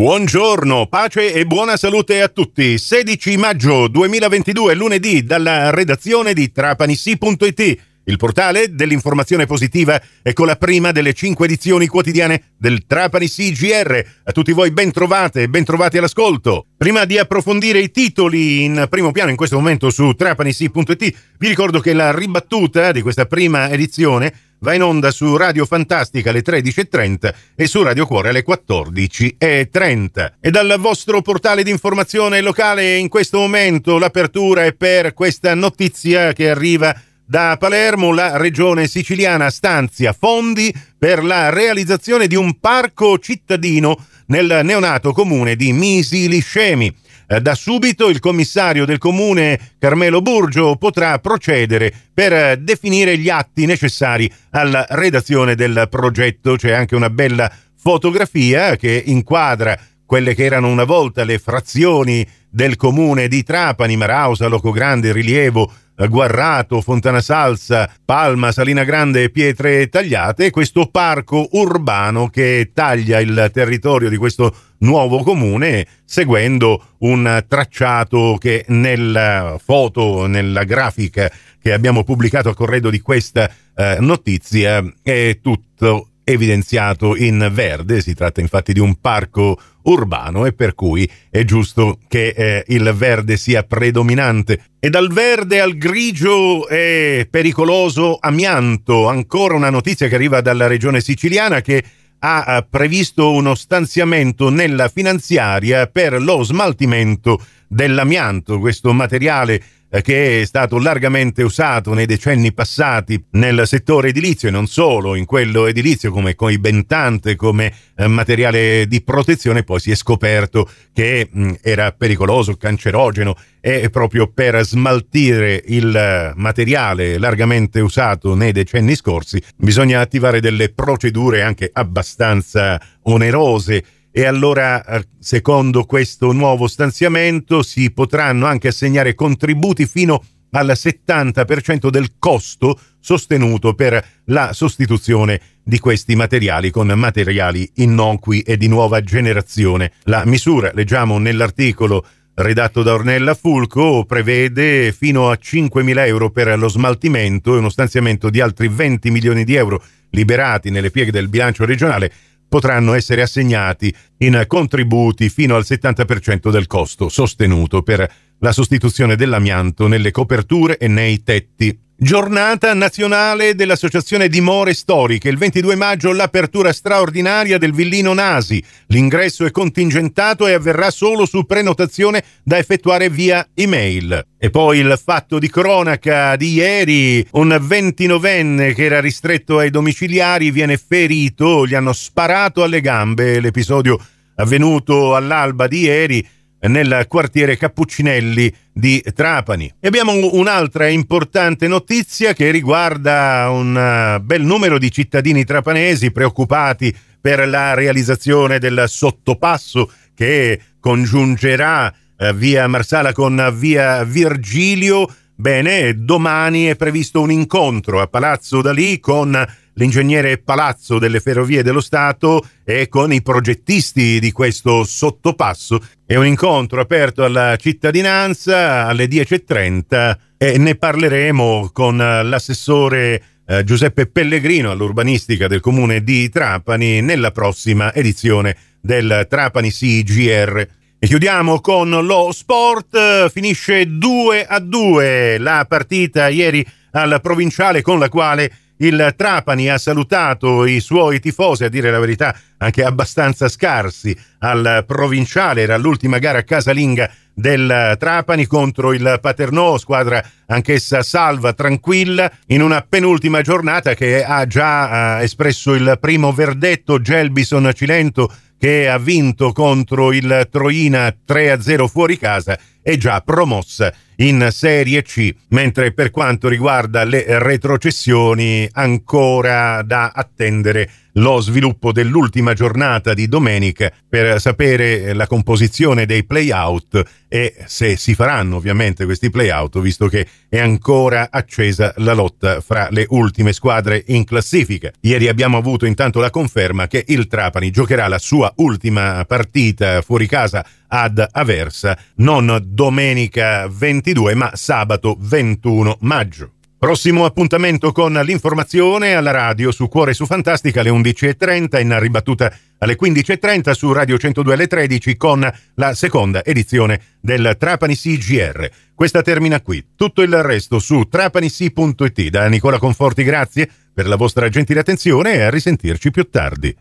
Buongiorno, pace e buona salute a tutti. 16 maggio 2022, lunedì, dalla redazione di trapanissi.it, il portale dell'informazione positiva e con la prima delle cinque edizioni quotidiane del Trapanissi GR. A tutti voi ben trovate e ben trovati all'ascolto. Prima di approfondire i titoli in primo piano in questo momento su trapanissi.it, vi ricordo che la ribattuta di questa prima edizione va in onda su Radio Fantastica alle 13.30 e su Radio Cuore alle 14.30. E dal vostro portale di informazione locale in questo momento l'apertura è per questa notizia che arriva da Palermo la regione siciliana stanzia fondi per la realizzazione di un parco cittadino nel neonato comune di Misi Liscemi. Eh, da subito il commissario del comune Carmelo Burgio potrà procedere per definire gli atti necessari alla redazione del progetto. C'è anche una bella fotografia che inquadra quelle che erano una volta le frazioni del comune di Trapani, Marausa, Locogrande, Rilievo, Guarrato, Fontana Salsa, Palma, Salina Grande e Pietre Tagliate, questo parco urbano che taglia il territorio di questo nuovo comune seguendo un tracciato che nella foto, nella grafica che abbiamo pubblicato a corredo di questa eh, notizia è tutto evidenziato in verde, si tratta infatti di un parco urbano e per cui è giusto che eh, il verde sia predominante. E dal verde al grigio è pericoloso amianto, ancora una notizia che arriva dalla regione siciliana che ha previsto uno stanziamento nella finanziaria per lo smaltimento dell'amianto, questo materiale eh, che è stato largamente usato nei decenni passati nel settore edilizio e non solo, in quello edilizio come coibentante, come eh, materiale di protezione, poi si è scoperto che mh, era pericoloso, cancerogeno e proprio per smaltire il materiale largamente usato nei decenni scorsi bisogna attivare delle procedure anche abbastanza onerose e allora, eh, secondo questo nuovo stanziamento, si potranno anche assegnare contributi fino al 70% del costo sostenuto per la sostituzione di questi materiali con materiali innocui e di nuova generazione. La misura, leggiamo nell'articolo redatto da Ornella Fulco, prevede fino a 5.000 euro per lo smaltimento e uno stanziamento di altri 20 milioni di euro liberati nelle pieghe del bilancio regionale potranno essere assegnati in contributi fino al 70% del costo sostenuto per la sostituzione dell'amianto nelle coperture e nei tetti. Giornata nazionale dell'Associazione Dimore Storiche. Il 22 maggio l'apertura straordinaria del Villino Nasi. L'ingresso è contingentato e avverrà solo su prenotazione da effettuare via email. E poi il fatto di cronaca di ieri, un 29enne che era ristretto ai domiciliari viene ferito, gli hanno sparato alle gambe. L'episodio avvenuto all'alba di ieri nel quartiere Cappuccinelli di Trapani. E abbiamo un'altra importante notizia che riguarda un eh, bel numero di cittadini trapanesi preoccupati per la realizzazione del sottopasso che congiungerà eh, via Marsala con via Virgilio. Bene, domani è previsto un incontro a Palazzo Dalì con l'ingegnere Palazzo delle Ferrovie dello Stato e con i progettisti di questo sottopasso. È un incontro aperto alla cittadinanza alle 10.30 e ne parleremo con l'assessore eh, Giuseppe Pellegrino all'urbanistica del comune di Trapani nella prossima edizione del Trapani CGR. E chiudiamo con lo sport, finisce 2 a 2 la partita ieri al provinciale con la quale il Trapani ha salutato i suoi tifosi, a dire la verità anche abbastanza scarsi, al provinciale, era l'ultima gara casalinga del Trapani contro il Paternò, squadra anch'essa salva, tranquilla, in una penultima giornata che ha già eh, espresso il primo verdetto Gelbison Cilento che ha vinto contro il Troina 3-0 fuori casa è già promossa in Serie C, mentre per quanto riguarda le retrocessioni ancora da attendere lo sviluppo dell'ultima giornata di domenica per sapere la composizione dei play-out e se si faranno ovviamente questi play-out, visto che è ancora accesa la lotta fra le ultime squadre in classifica. Ieri abbiamo avuto intanto la conferma che il Trapani giocherà la sua ultima partita fuori casa ad Aversa, non domenica 22 ma sabato 21 maggio. Prossimo appuntamento con l'informazione alla radio su Cuore su Fantastica alle 11.30, in ribattuta alle 15.30 su Radio 102 alle 13 con la seconda edizione del Trapani CGR. Questa termina qui. Tutto il resto su trapanisi.it. Da Nicola Conforti grazie per la vostra gentile attenzione e a risentirci più tardi.